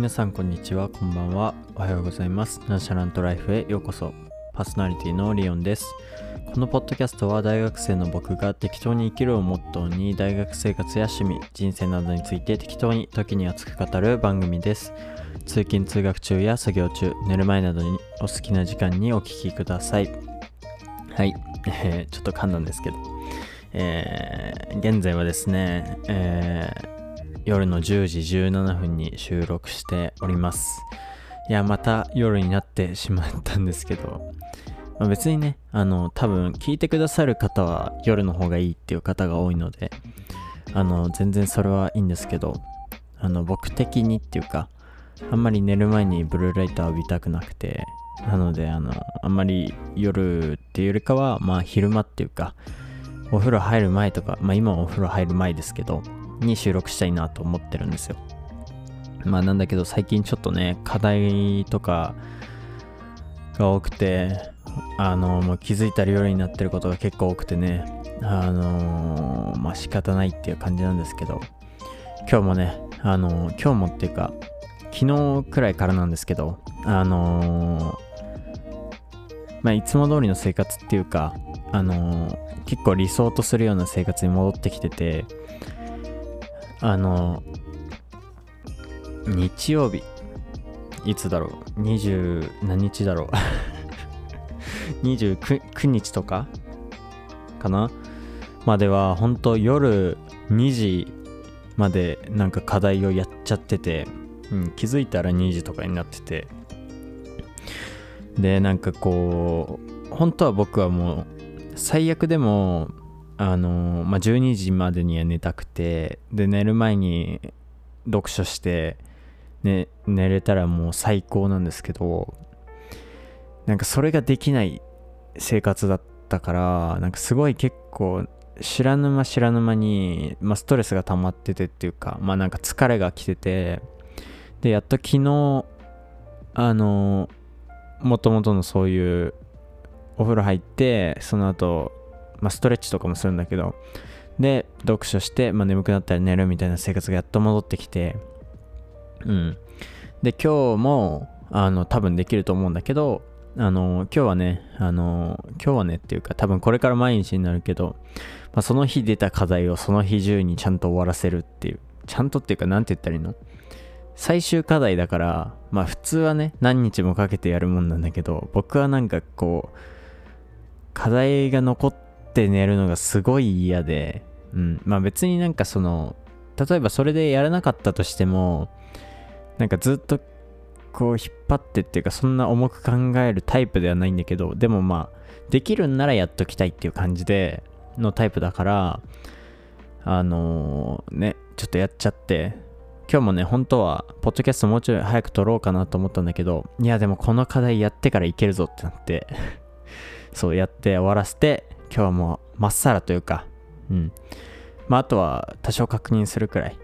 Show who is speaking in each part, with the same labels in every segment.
Speaker 1: 皆さんこんにちは。こんばんは。おはようございます。ナンシャラントライフへようこそ。パーソナリティのリオンです。このポッドキャストは大学生の僕が適当に生きるをモットーに大学生活や趣味人生などについて適当に時に熱く語る番組です。通勤通学中や作業中寝る前などにお好きな時間にお聴きください。はい、えー、ちょっと噛んだんですけど。えー、現在はですね、えー、夜の10時17分に収録しております。いや、また夜になってしまったんですけど、まあ、別にね、あの、多分聞いてくださる方は夜の方がいいっていう方が多いので、あの、全然それはいいんですけど、あの、僕的にっていうか、あんまり寝る前にブルーライト浴びたくなくて、なので、あの、あんまり夜っていうよりかは、まあ昼間っていうか、お風呂入る前とか、まあ今お風呂入る前ですけど、に収録したいなと思ってるんですよ。まあなんだけど最近ちょっとね、課題とかが多くて、あの、もう気づいたら夜になってることが結構多くてね、あのまあ仕方ないっていう感じなんですけど、今日もね、あの今日もっていうか、昨日くらいからなんですけど、あのまあいつも通りの生活っていうか、あの結構理想とするような生活に戻ってきてて、あの、日曜日、いつだろう、20何日だろう？29日とかかな？までは、本当夜2時までなんか課題をやっちゃってて、うん、気づいたら2時とかになってて、で、なんかこう、本当は僕はもう最悪でもあのまあ、12時までには寝たくてで寝る前に読書して、ね、寝れたらもう最高なんですけどなんかそれができない生活だったからなんかすごい結構知らぬ間知らぬ間に、まあ、ストレスが溜まっててっていうかまあなんか疲れが来ててでやっと昨日あのもともとのそういうお風呂入ってその後、まあ、ストレッチとかもするんだけどで読書して、まあ、眠くなったら寝るみたいな生活がやっと戻ってきてうん。で今日もあの多分できると思うんだけどあの今日はねあの今日はねっていうか多分これから毎日になるけど、まあ、その日出た課題をその日中にちゃんと終わらせるっていうちゃんとっていうか何て言ったらいいの？最終課題だからまあ普通はね何日もかけてやるもんなんだけど僕はなんかこう課題が残って寝るのがすごい嫌で、うん。まあ別になんかその、例えばそれでやらなかったとしても、なんかずっとこう引っ張ってっていうかそんな重く考えるタイプではないんだけど、でもまあ、できるんならやっときたいっていう感じで、のタイプだから、あのー、ね、ちょっとやっちゃって、今日もね、本当は、ポッドキャストもうちょい早く撮ろうかなと思ったんだけど、いや、でもこの課題やってからいけるぞってなって そうやって終わらせて、今日はもうまっさらというか、うん。まあ、あとは多少確認するくらい。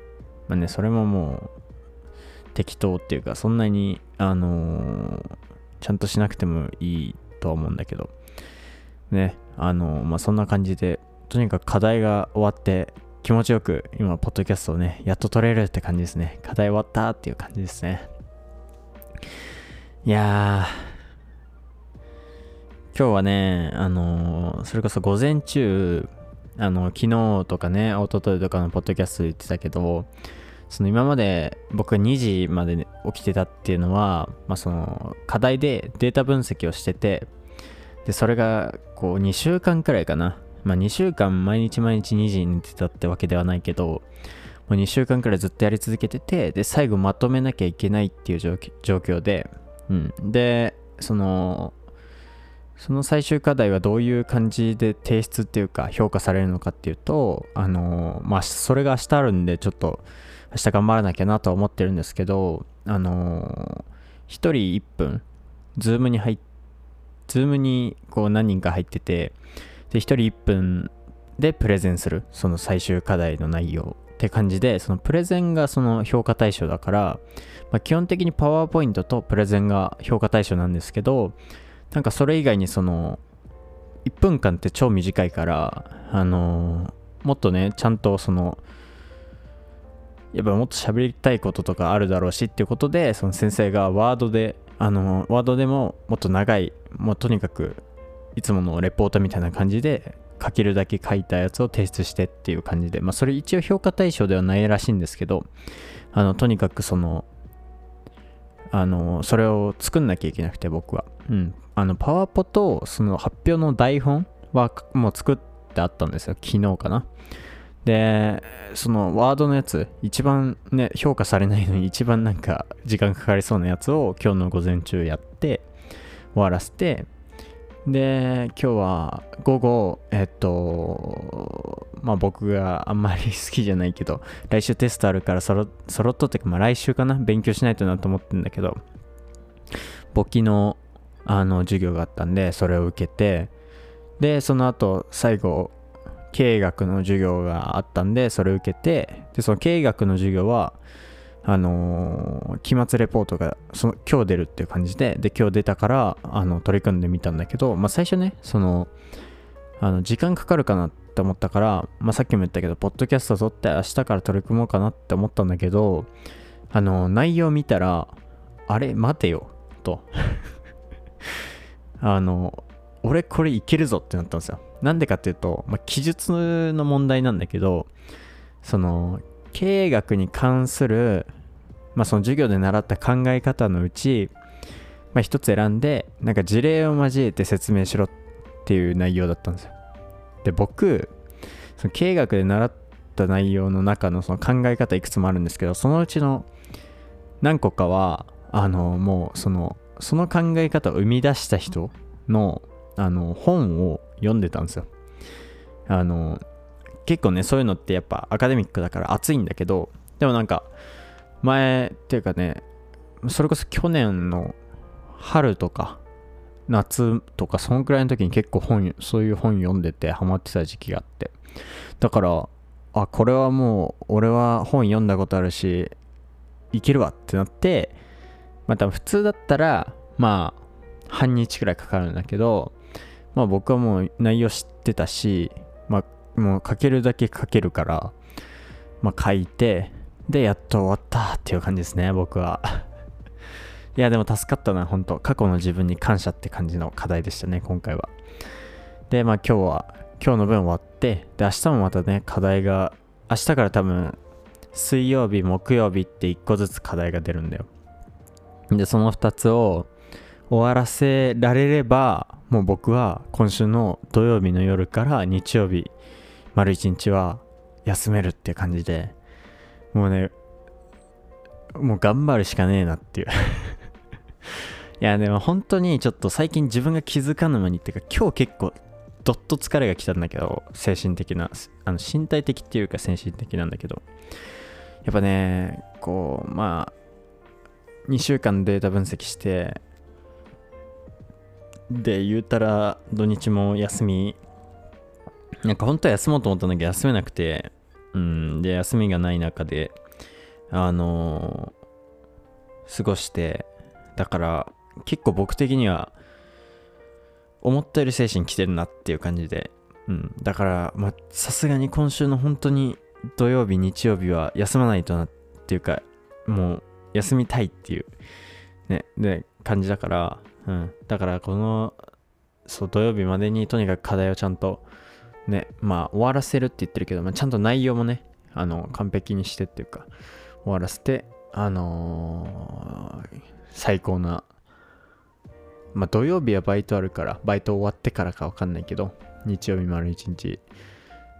Speaker 1: まあね、それももう適当っていうか、そんなに、あのー、ちゃんとしなくてもいいとは思うんだけど、ね、あのー、まあ、そんな感じで、とにかく課題が終わって気持ちよく今、ポッドキャストをね、やっと撮れるって感じですね。課題終わったっていう感じですね。いやー、今日はね、あの、それこそ午前中、あの、昨日とかね、一昨日とかのポッドキャスト言ってたけど、その今まで僕が2時まで起きてたっていうのは、まあ、その課題でデータ分析をしてて、で、それがこう2週間くらいかな。まあ2週間毎日毎日2時に寝てたってわけではないけど、もう2週間くらいずっとやり続けてて、で、最後まとめなきゃいけないっていう状況で、うん。で、その、その最終課題はどういう感じで提出っていうか評価されるのかっていうと、あのまあ、それが明日あるんでちょっと明日頑張らなきゃなとは思ってるんですけど、あの1人1分、ズームに入っ、ズームにこう何人か入ってて、で、1人1分でプレゼンする、その最終課題の内容って感じで、そのプレゼンがその評価対象だから、まあ、基本的にパワーポイントとプレゼンが評価対象なんですけど、なんかそれ以外にその1分間って超短いからあのもっとねちゃんとそのやっぱもっと喋りたいこととかあるだろうしっていうことでその先生がワードであのワードでももっと長いもうとにかくいつものレポートみたいな感じで書けるだけ書いたやつを提出してっていう感じでまあそれ一応評価対象ではないらしいんですけどあのとにかくそのあのそれを作んなきゃいけなくて僕は。うん。あのパワーポとその発表の台本はもう作ってあったんですよ。昨日かな。でそのワードのやつ一番ね評価されないのに一番なんか時間かかりそうなやつを今日の午前中やって終わらせてで今日は午後えっとまあ僕があんまり好きじゃないけど 来週テストあるからそろそろっとってかまあ来週かな勉強しないとなと思ってんだけど簿記のあの授業があったんでそれを受けてでその後最後経営学の授業があったんでそれを受けてでその経営学の授業はあのー、期末レポートがその今日出るっていう感じでで今日出たからあの取り組んでみたんだけど、まあ、最初ねそのあの時間かかるかなって思ったから、まあ、さっきも言ったけどポッドキャスト撮って明日から取り組もうかなって思ったんだけどあの内容見たらあれ待てよと。あの俺これいけるぞってなったんですよ。なんでかっていうと、まあ、記述の問題なんだけどその経営学に関するまあ、その授業で習った考え方のうち、まあ、一つ選んでなんか事例を交えて説明しろっていう内容だったんですよ。で僕その経営学で習った内容の中のその考え方いくつもあるんですけどそのうちの何個かはあのもうそのその考え方を生み出した人のあの本を読んでたんですよ。あの結構ねそういうのってやっぱアカデミックだから熱いんだけどでもなんか前っていうかねそれこそ去年の春とか夏とかそのくらいの時に結構本そういう本読んでてハマってた時期があって。だからあこれはもう俺は本読んだことあるしいけるわってなってまあ多分普通だったらまあ半日くらいかかるんだけどまあ僕はもう内容知ってたしまあもう書けるだけ書けるからまあ書いてで、やっと終わったっていう感じですね、僕は。いや、でも助かったな、本当過去の自分に感謝って感じの課題でしたね、今回は。で、まあ今日は、今日の分終わって、で、明日もまたね、課題が、明日から多分、水曜日、木曜日って1個ずつ課題が出るんだよ。で、その2つを終わらせられれば、もう僕は今週の土曜日の夜から日曜日、丸1日は休めるっていう感じで、もうね、もう頑張るしかねえなっていう。いや、でも本当にちょっと最近自分が気づかぬ間にっていうか、今日結構どっと疲れが来たんだけど、精神的な、あの身体的っていうか精神的なんだけど、やっぱね、こう、まあ、2週間データ分析して、で、言うたら土日も休み、なんか本当は休もうと思ったんだけど休めなくて、うん、で、休みがない中で、あのー、過ごして、だから、結構僕的には、思ったより精神来てるなっていう感じで、うん、だから、まさすがに今週の本当に土曜日、日曜日は休まないとなっていうか、もう休みたいっていう、ね、で、感じだから、うん、だからこの、そう、土曜日までにとにかく課題をちゃんとね、まあ終わらせるって言ってるけど、まあ、ちゃんと内容もね、あの、完璧にしてっていうか、終わらせて、あのー、最高な、まあ土曜日はバイトあるから、バイト終わってからかわかんないけど、日曜日丸一日、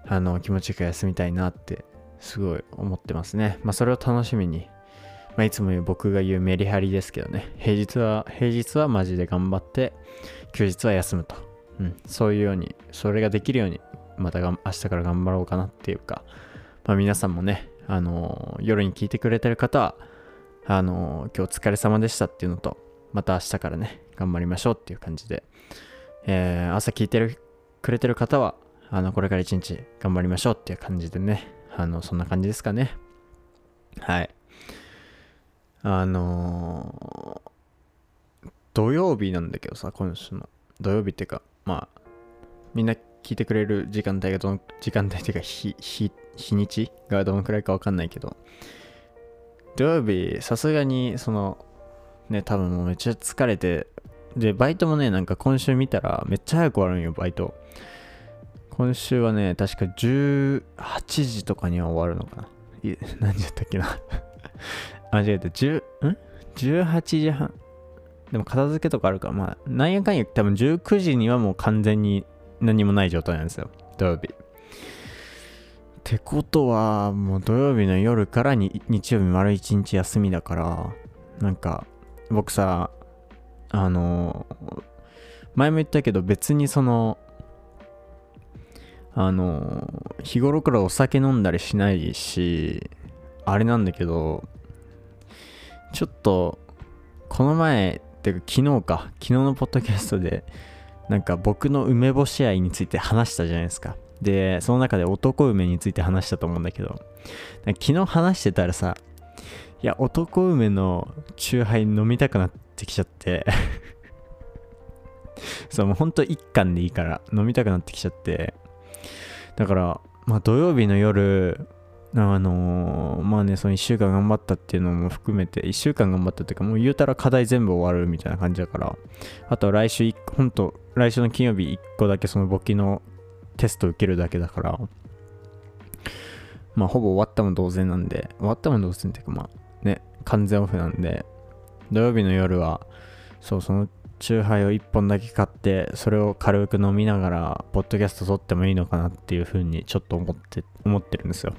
Speaker 1: あの、気持ちよく休みたいなって、すごい思ってますね。まあそれを楽しみに、まあいつも僕が言うメリハリですけどね、平日は、平日はマジで頑張って、休日は休むと。うん、そういうように、それができるようにまたが明日から頑張ろうかなっていうか、まあ、皆さんもね、あのー、夜に聞いてくれてる方は、あのー、今日お疲れ様でしたっていうのと、また明日からね、頑張りましょうっていう感じで、えー、朝聞いてるくれてる方は、あの、これから一日頑張りましょうっていう感じでね、あの、そんな感じですかね。はい。あのー、土曜日なんだけどさ、今週の。土曜日っていうか、まあ、みんな聞いてくれる時間帯がどの、時間帯っていうか日、日、日にちがどのくらいかわかんないけど、土曜日さすがにそのね多分もうめっちゃ疲れてでバイトもねなんか今週見たらめっちゃ早く終わるんよバイト。今週はね確か18時とかには終わるのかな。い 何時だったっけな。間違えた。10ん？18時半。でも片付けとかあるからまあなんやかんや多分19時にはもう完全に何もない状態なんですよ。土曜日。ってことはもう土曜日の夜からに日曜日丸一日休みだからなんか僕さあの前も言ったけど別にそのあの日頃からお酒飲んだりしないしあれなんだけどちょっとこの前っていうか昨日か昨日のポッドキャストでなんか僕の梅干し愛について話したじゃないですか。でその中で男梅について話したと思うんだけど。昨日話してたらさいや男梅のチューハイ飲みたくなってきちゃって。そうもうほんと一貫でいいから飲みたくなってきちゃって。だからまあ土曜日の夜あのー、まあね、その1週間頑張ったっていうのも含めて、1週間頑張ったっていうか、もう言うたら課題全部終わるみたいな感じだから、あと来週、ほんと、来週の金曜日1個だけその簿記のテスト受けるだけだから、まあほぼ終わったも同然なんで、終わったも同然っていうかまあね、完全オフなんで、土曜日の夜は、そう、そのチューハイを1本だけ買って、それを軽く飲みながら、ポッドキャスト撮ってもいいのかなっていうふうにちょっと思って、思ってるんですよ。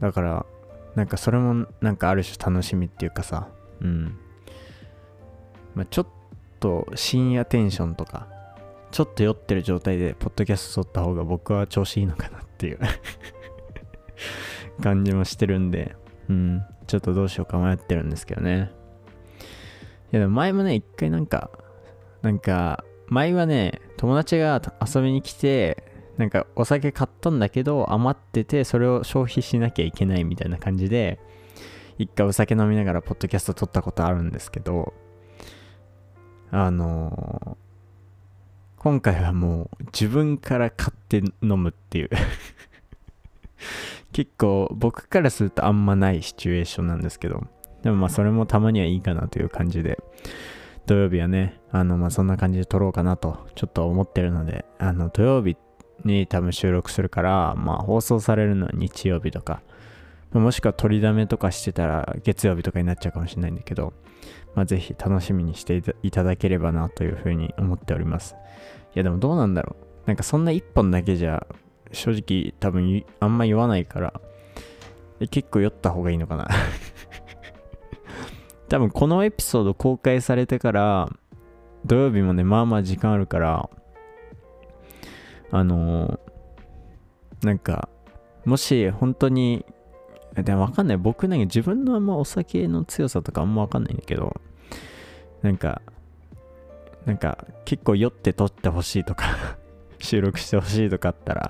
Speaker 1: だから、なんかそれもなんかある種楽しみっていうかさ、うん。まあ、ちょっと深夜テンションとか、ちょっと酔ってる状態でポッドキャスト撮った方が僕は調子いいのかなっていう 感じもしてるんで、うん、ちょっとどうしようか迷ってるんですけどね。いやでも前もね、一回なんか、なんか、前はね、友達が遊びに来て、なんかお酒買ったんだけど余っててそれを消費しなきゃいけないみたいな感じで一回お酒飲みながらポッドキャスト撮ったことあるんですけどあのー、今回はもう自分から買って飲むっていう。結構僕からするとあんまないシチュエーションなんですけど。でもまあそれもたまにはいいかなという感じで。土曜日はねあのまあそんな感じで撮ろうかなとちょっと思ってるのであの土曜日に多分収録するから、まあ放送されるのは日曜日とか、もしくは取りだめとかしてたら月曜日とかになっちゃうかもしれないんだけど、まあぜひ楽しみにしていただければなというふうに思っております。いやでもどうなんだろう。なんかそんな1本だけじゃ正直多分あんま言わないから、結構酔った方がいいのかな 多分このエピソード公開されてから土曜日もねまあまあ時間あるからあのー、なんか、もし本当に、でもわかんない。僕なんか自分のあんまお酒の強さとかあんまわかんないんだけど、なんか、なんか結構酔って撮ってほしいとか 収録してほしいとかあったら、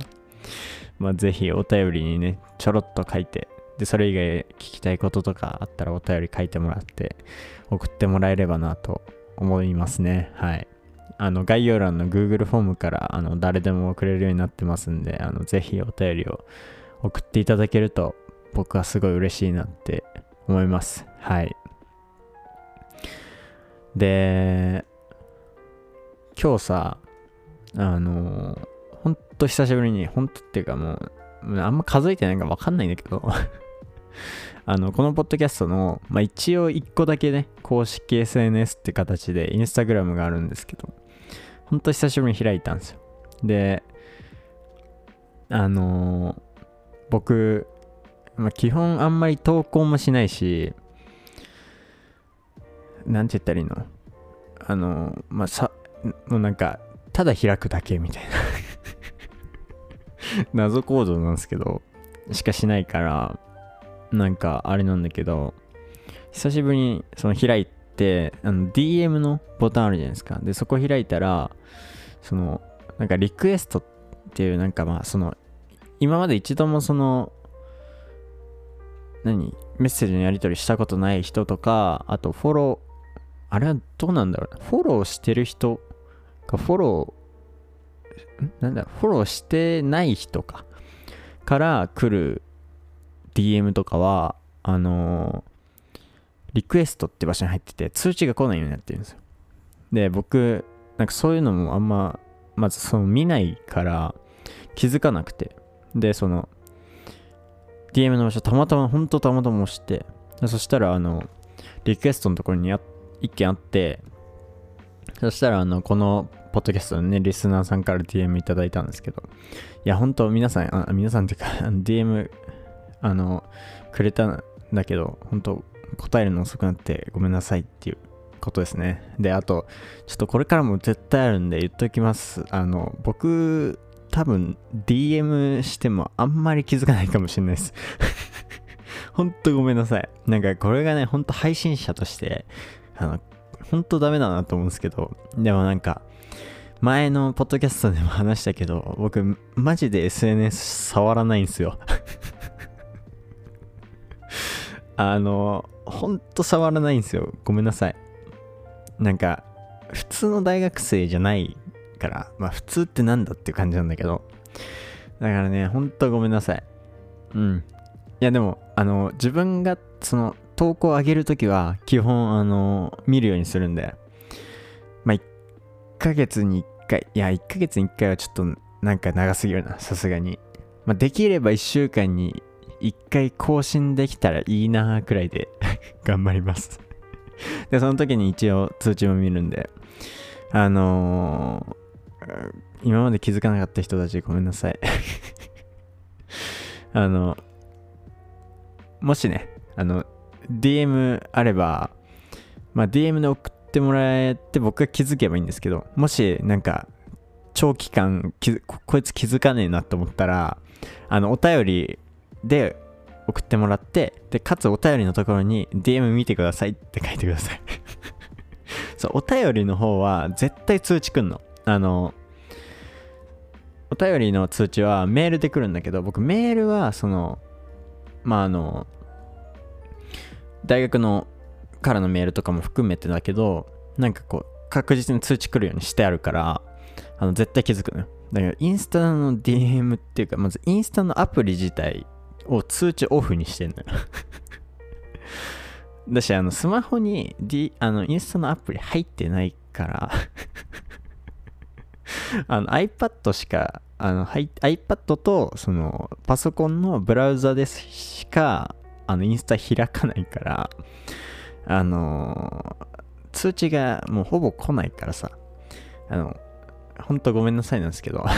Speaker 1: まあぜひお便りにね、ちょろっと書いて、で、それ以外聞きたいこととかあったらお便り書いてもらって、送ってもらえればなと思いますね。はい。あの概要欄の Google フォームからあの誰でも送れるようになってますんで、あのぜひお便りを送っていただけると僕はすごい嬉しいなって思います。はい。で、今日さ、あのほんと久しぶりに、ほんとっていうかもう、あんま数えてないからわかんないんだけど あの、このポッドキャストの、まあ、一応一個だけね、公式 SNS って形で、インスタグラムがあるんですけど、ほんと久しぶりに開いたんですよ。で、あの、僕、まあ、基本あんまり投稿もしないし、なんて言ったらいいの？あの、まあ、さ、もうなんか、ただ開くだけみたいな。謎コードなんですけど、しかしないから、なんかあれなんだけど、久しぶりにその開いて、あの DM のボタンあるじゃないですか。で、そこ開いたら、その、なんかリクエストっていう、なんかまあ、その、今まで一度もその、何？メッセージのやり取りしたことない人とか、あとフォロー、あれはどうなんだろうフォローしてる人か、フォロー、なんだ、フォローしてない人か、から来る DM とかは、あのリクエストって場所に入ってて通知が来ないようになってるんですよ。で僕なんかそういうのもあんままずその見ないから気づかなくて。でその DM の場所たまたま本当たまたま押してそしたらあのリクエストのところにあっ1件あってそしたらあのこのポッドキャストのねリスナーさんから DM いただいたんですけどいや本当皆さんあ皆さんっていうか DM あのくれたんだけど本当答えるの遅くなってごめんなさいっていうことですね。であとちょっとこれからも絶対あるんで言っときます。あの僕多分 DM してもあんまり気づかないかもしれないです。ほんとごめんなさい。なんかこれがね、ほんと配信者として、あの、ほんとダメだなと思うんですけど、でもなんか、前のポッドキャストでも話したけど、僕、マジで SNS 触らないんですよ あの、ほんと触らないんですよ。ごめんなさい。なんか、普通の大学生じゃないから、まあ普通ってなんだっていう感じなんだけど、だからね、ほんとごめんなさい。うん。いやでも、あの、自分がその投稿を上げるときは基本あの、見るようにするんで、まあ1ヶ月に1回、いや1ヶ月に1回はちょっとなんか長すぎるな、さすがに。まあできれば1週間に1回更新できたらいいなくらいで 頑張ります。で、その時に一応通知も見るんで、あのー、今まで気づかなかった人たちごめんなさい。あの、もしね、あの、DM あれば、まあ、DM で送ってもらえて僕が気づけばいいんですけど、もしなんか、長期間こいつ気づかねえなと思ったら、あの、お便りで送ってもらって、で、かつお便りのところに DM 見てくださいって書いてください そう、お便りの方は絶対通知くんの。あの、お便りの通知はメールで来るんだけど、僕メールはその、まああの大学のからのメールとかも含めてだけどなんかこう確実に通知来るようにしてあるからあの絶対気づくのよ。だからインスタの DM っていうかまずインスタのアプリ自体を通知オフにしてんのよ。だしあのスマホに、D、あのインスタのアプリ入ってないから あの iPad しかあの iPad とそのパソコンのブラウザですしかあのインスタ開かないからあの通知がもうほぼ来ないからさ。あのほんとごめんなさいなんですけど。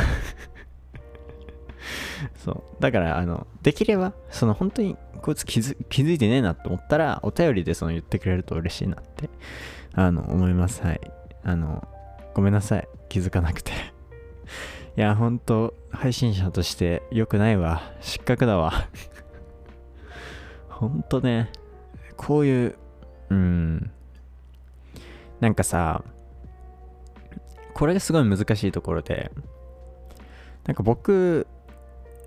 Speaker 1: そう。だからあのできればその本当にこいつ気づ気づいてねえなと思ったらお便りでその言ってくれると嬉しいなってあの思います。はい。あのごめんなさい。気づかなくて。いや、ほんと、配信者として良くないわ。失格だわ。ほんとね、こういう、うん、なんかさ、これがすごい難しいところで、なんか僕、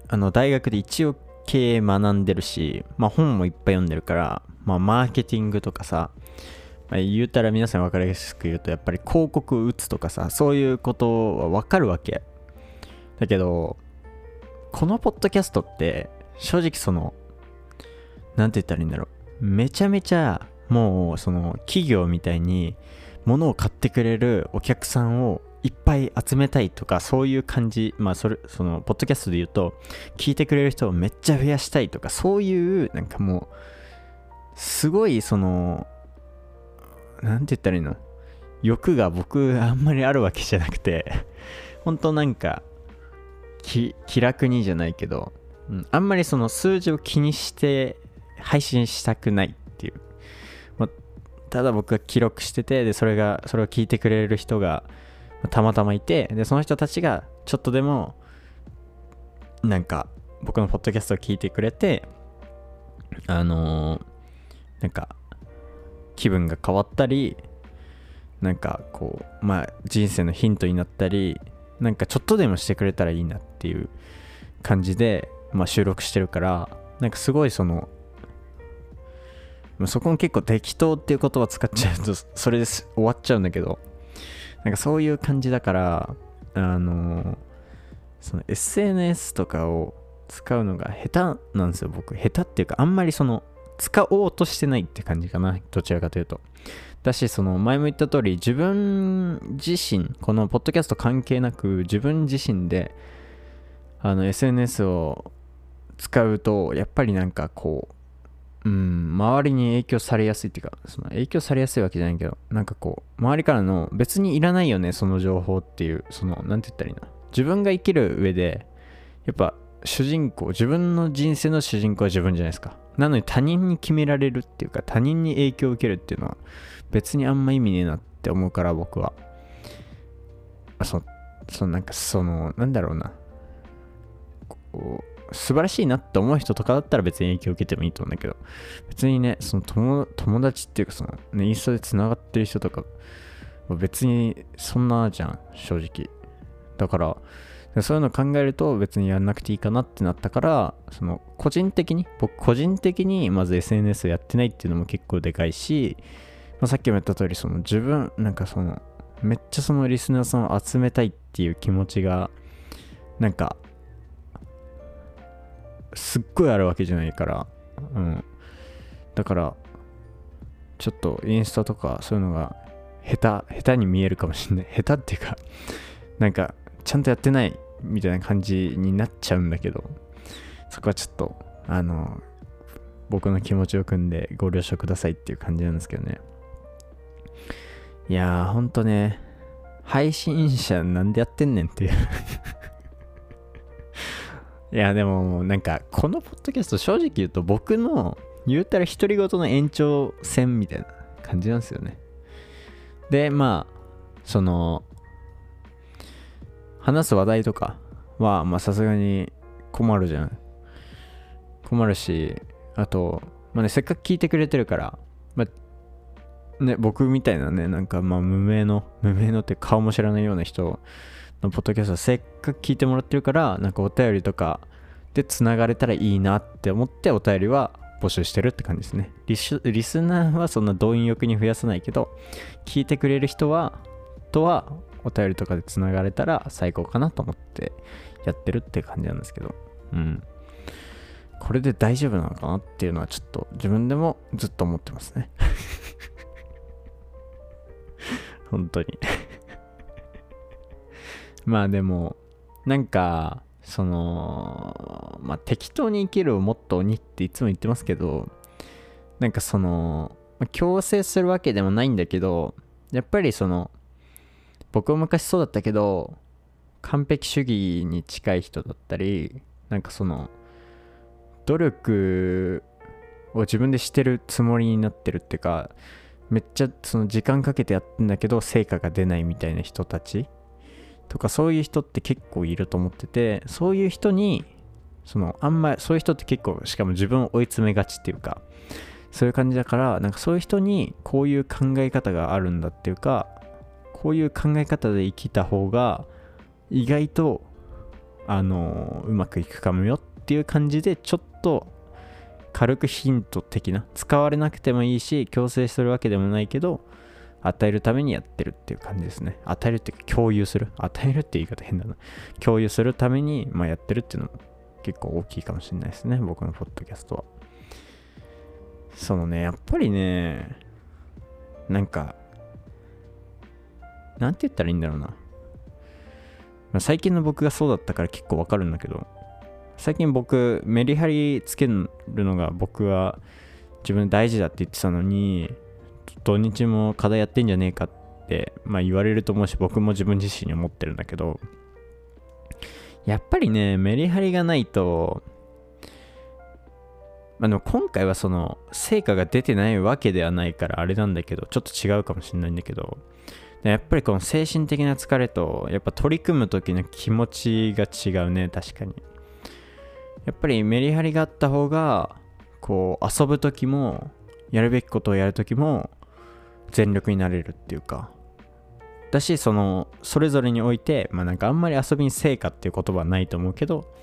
Speaker 1: あの、大学で一応経営学んでるし、まあ本もいっぱい読んでるから、まあマーケティングとかさ、まあ、言うたら皆さん分かりやすく言うと、やっぱり広告打つとかさ、そういうことは分かるわけ。だけど、このポッドキャストって、正直その、なんて言ったらいいんだろう。めちゃめちゃ、もう、その、企業みたいに、物を買ってくれるお客さんをいっぱい集めたいとか、そういう感じ、まあ、それ、その、ポッドキャストで言うと、聞いてくれる人をめっちゃ増やしたいとか、そういう、なんかもう、すごい、その、なんて言ったらいいの？欲が僕、あんまりあるわけじゃなくて、本当なんか、気楽にじゃないけど、あんまりその数字を気にして配信したくないっていう、まただ僕が記録しててでそれがそれを聞いてくれる人がたまたまいてでその人たちがちょっとでもなんか僕のポッドキャストを聞いてくれてあのー、なんか気分が変わったりなんかこうまあ人生のヒントになったりなんかちょっとでもしてくれたらいいなっていう感じで、まあ、収録してるからなんかすごいそのそこも結構適当っていう言葉使っちゃうと それで終わっちゃうんだけどなんかそういう感じだからあのその SNS とかを使うのが下手なんですよ僕。下手っていうかあんまりその使おうとしてないって感じかなどちらかというと。だしその前も言った通り自分自身このポッドキャスト関係なく自分自身であの SNS を使うとやっぱりなんかこううん周りに影響されやすいっていうかその影響されやすいわけじゃないけどなんかこう周りからの別にいらないよねその情報っていうその何て言ったらいいな。自分が生きる上でやっぱ主人公自分の人生の主人公は自分じゃないですか。なのに他人に決められるっていうか他人に影響を受けるっていうのは別にあんま意味ねえなって思うから僕は。そそのなんかそのなんだろうな。こう素晴らしいなって思う人とかだったら別に影響を受けてもいいと思うんだけど別にねその友友達っていうかその、ね、インスタでつながってる人とか別にそんなじゃん正直。だからそういうの考えると別にやんなくていいかなってなったからその個人的に僕個人的にまず SNS をやってないっていうのも結構でかいしまあ、さっきも言った通りその自分なんかそのめっちゃそのリスナーさんを集めたいっていう気持ちがなんかすっごいあるわけじゃないから。うん。だからちょっとインスタとかそういうのが下手下手に見えるかもしんない。下手っていうかなんかちゃんとやってないみたいな感じになっちゃうんだけど。そこはちょっとあの僕の気持ちを組んでご了承くださいっていう感じなんですけどね。いやー、ほんとね、配信者なんでやってんねんっていう。いや、でも、なんか、このポッドキャスト、正直言うと、僕の、言うたら独り言の延長線みたいな感じなんですよね。で、まあ、その、話す話題とかは、まあ、さすがに困るじゃん。困るし、あと、まあね、せっかく聞いてくれてるから、まあ、ね、僕みたいなね、なんかまあ無名の、無名のって顔も知らないような人のポッドキャストせっかく聞いてもらってるから、なんかお便りとかでつながれたらいいなって思ってお便りは募集してるって感じですね。リスリスナーはそんな動員欲に増やさないけど、聞いてくれる人は、とはお便りとかでつながれたら最高かなと思ってやってるって感じなんですけど、うん。これで大丈夫なのかなっていうのはちょっと自分でもずっと思ってますね。本当にまあでも、なんか、その、まあ適当に生きるをモットーにっていつも言ってますけど、なんかその、強制するわけでもないんだけど、やっぱりその、僕は昔そうだったけど、完璧主義に近い人だったり、なんかその、努力を自分でしてるつもりになってるっていうか、めっちゃその時間かけてやってんだけど成果が出ないみたいな人たち。とかそういう人って結構いると思っててそういう人にそのあんまりそういう人って結構しかも自分を追い詰めがちっていうかそういう感じだからなんかそういう人にこういう考え方があるんだっていうかこういう考え方で生きた方が意外とあのうまくいくかもよっていう感じでちょっと軽くヒント的な使われなくてもいいし強制するわけでもないけど与えるためにやってるっていう感じですね。与えるっていうか共有する。与えるって言い方変だな。共有するために、まあ、やってるっていうのも結構大きいかもしれないですね。僕のポッドキャストは。そのねやっぱりねなんかなんて言ったらいいんだろうな、まあ、最近の僕がそうだったから結構わかるんだけど最近僕メリハリつけるのが僕は自分大事だって言ってたのに土日も課題やってんじゃねえかって、まあ、言われると思うし僕も自分自身に思ってるんだけどやっぱりねメリハリがないとまあでも今回はその成果が出てないわけではないからあれなんだけどちょっと違うかもしれないんだけどやっぱりこの精神的な疲れとやっぱ取り組む時の気持ちが違うね確かに。やっぱりメリハリがあった方がこう遊ぶ時もやるべきことをやる時も全力になれるっていうかだしそのそれぞれにおいてまあなんかあんまり遊びに成果っていう言葉はないと思うけど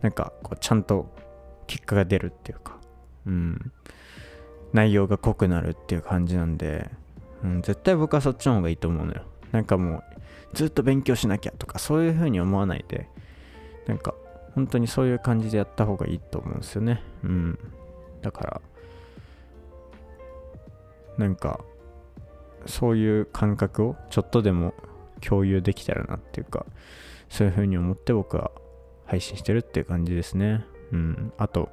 Speaker 1: なんかこうちゃんと結果が出るっていうかうん内容が濃くなるっていう感じなんで、うん、絶対僕はそっちの方がいいと思うのよなんかもうずっと勉強しなきゃとかそういう風に思わないでなんか本当にそういう感じでやった方がいいと思うんですよね。うん。だから、なんかそういう感覚をちょっとでも共有できたらなっていうかそういう風に思って僕は配信してるっていう感じですね。うん。あと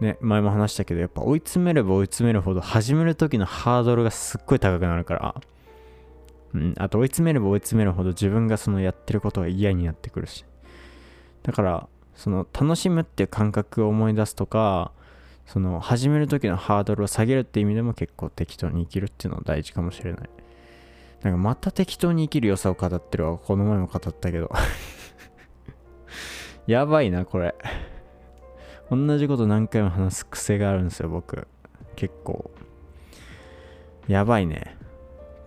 Speaker 1: ね前も話したけどやっぱ追い詰めれば追い詰めるほど始める時のハードルがすっごい高くなるから。うん。あと追い詰めれば追い詰めるほど自分がそのやってることが嫌になってくるし。だからその楽しむっていう感覚を思い出すとかその始める時のハードルを下げるって意味でも結構適当に生きるっていうのは大事かもしれない。なんかまた適当に生きる良さを語ってるわこの前も語ったけど。やばいなこれ。同じこと何回も話す癖があるんですよ僕。結構。やばいね。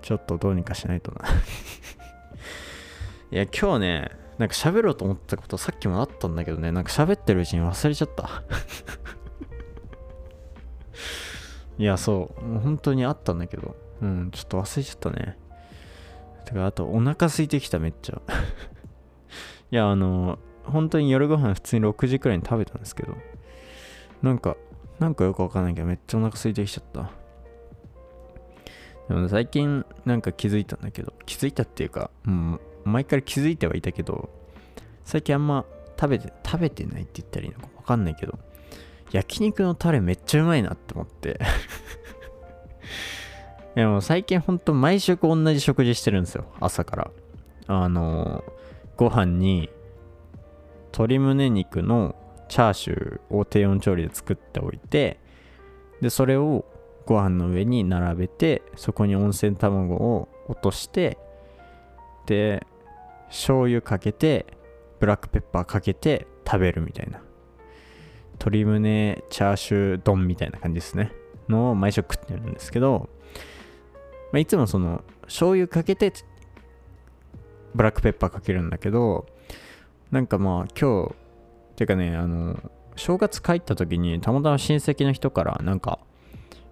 Speaker 1: ちょっとどうにかしないとな。いや今日ねなんか喋ろうと思ったことさっきもあったんだけどね。なんか喋ってるうちに忘れちゃった。いやそう。もう本当にあったんだけど。うんちょっと忘れちゃったね。てかあとお腹空いてきためっちゃ。いやあの本当に夜ご飯普通に6時くらいに食べたんですけど。なんかなんかよくわかんないけどめっちゃお腹空いてきちゃった。でも最近なんか気づいたんだけど。気づいたっていうかもう前から気づいてはいたけど最近あんま食べて食べてないって言ったらいいのかわかんないけど。焼肉のタレめっちゃうまいなって思って。いやも最近ほんと毎食同じ食事してるんですよ。朝から。あのご飯に鶏胸肉のチャーシューを低温調理で作っておいてでそれをご飯の上に並べてそこに温泉卵を落としてで醤油かけてブラックペッパーかけて食べるみたいな。鶏胸チャーシュー丼みたいな感じですね。のを毎食食ってるんですけど、まあ、いつもその醤油かけてブラックペッパーかけるんだけどなんかまあ今日ていうかねあの正月帰った時にたまたま親戚の人からなんか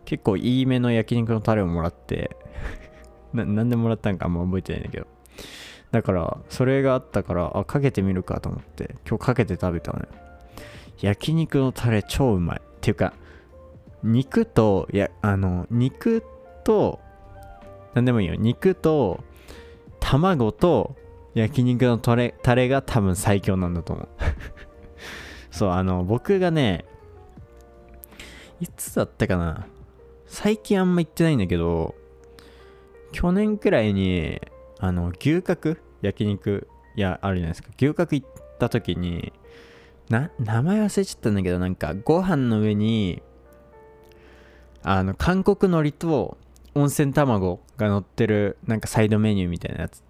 Speaker 1: 結構いいめの焼肉のタレをもらって ななんでもらったんかあんま覚えてないんだけど。だからそれがあったからあかけてみるかと思って今日かけて食べたのよ。焼肉のタレ超うまい。っていうか肉とやあの肉と何でもいいよ。肉と卵と焼肉のタレタレが多分最強なんだと思う。そうあの僕がねいつだったかな。最近あんま行ってないんだけど去年くらいにあの牛角？焼肉いやあるじゃないですか。牛角行った時にな名前忘れちゃったんだけどなんかご飯の上にあの韓国海苔と温泉卵が乗ってるなんかサイドメニューみたいなやつ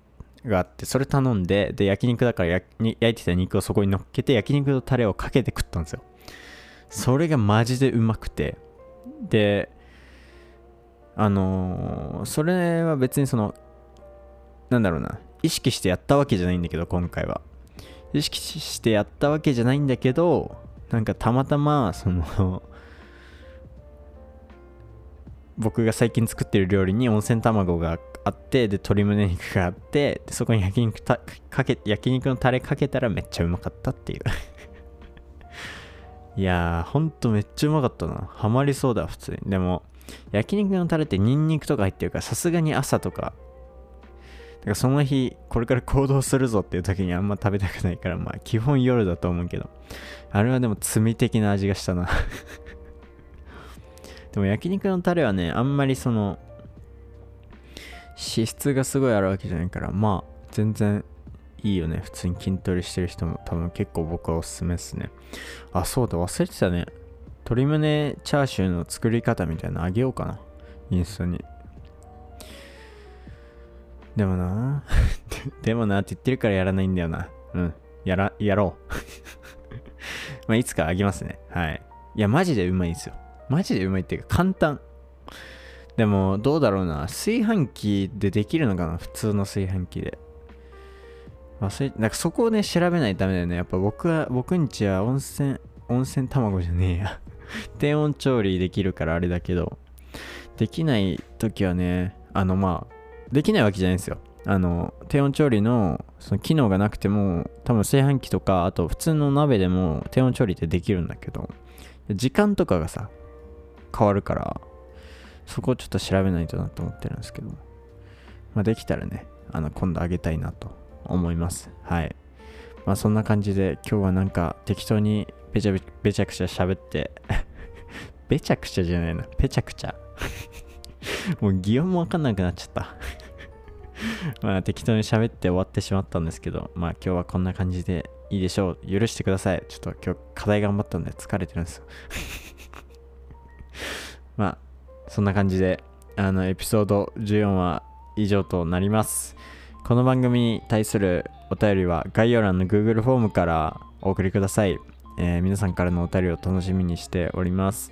Speaker 1: があってそれ頼んでで焼肉だから焼いてた肉をそこに乗っけて焼肉のタレをかけて食ったんですよ。それがマジでうまくて。であのー、それは別にそのなんだろうな意識してやったわけじゃないんだけど今回は。意識してやったわけじゃないんだけどなんかたまたまその僕が最近作ってる料理に温泉卵があってで鶏胸肉があってでそこに焼肉たかけ焼肉のタレかけたらめっちゃうまかったっていう。いやーほんとめっちゃうまかったな。ハマりそうだ普通に。でも焼肉のタレってニンニクとか入ってるからさすがに朝とかだからその日これから行動するぞっていう時にあんま食べたくないからまあ基本夜だと思うけど。あれはでも罪的な味がしたな。でも焼肉のタレはねあんまりその脂質がすごいあるわけじゃないからまあ全然いいよね。普通に筋トレしてる人も多分結構僕はおすすめですね。あそうだ忘れてたね。鶏胸チャーシューの作り方みたいなのあげようかな。インスタに。でもな。でもなって言ってるからやらないんだよな。うん。やらやろう。まあいつかあげますね。はい。いやマジでうまいんですよ。マジでうまいっていうか簡単。でもどうだろうな。炊飯器でできるのかな？普通の炊飯器で。忘れなんかそこをね調べないとダメだよね。やっぱ僕は僕んちは温泉温泉卵じゃねえや。低温調理できるからあれだけど。できない時はねあのまあできないわけじゃないんですよあの低温調理のその機能がなくても多分炊飯器とかあと普通の鍋でも低温調理ってできるんだけど時間とかがさ変わるからそこをちょっと調べないとなと思ってるんですけど、まあ、できたらね、あの今度あげたいなと思います。はい。まあそんな感じで今日はなんか適当にべちゃべちゃくちゃ喋って べちゃくちゃじゃないな、ぺちゃくちゃ もう擬音もわかんなくなっちゃった まあ適当に喋って終わってしまったんですけど、まあ今日はこんな感じでいいでしょう。許してください。ちょっと今日課題頑張ったんで疲れてるんですよ まあ、そんな感じで、あの、エピソード14は以上となります。この番組に対するお便りは概要欄の Google フォームからお送りください。えー、皆さんからのお便りを楽しみにしております。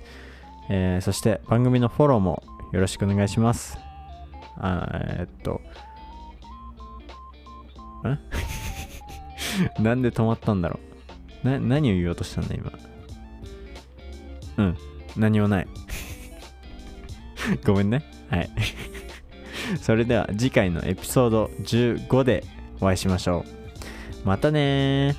Speaker 1: えー、そして番組のフォローもよろしくお願いします。あえー、っと、ん なんで止まったんだろう？な、何を言おうとしたんだ今？うん、何もない。ごめんね。はい。それでは次回のエピソード15でお会いしましょう。またね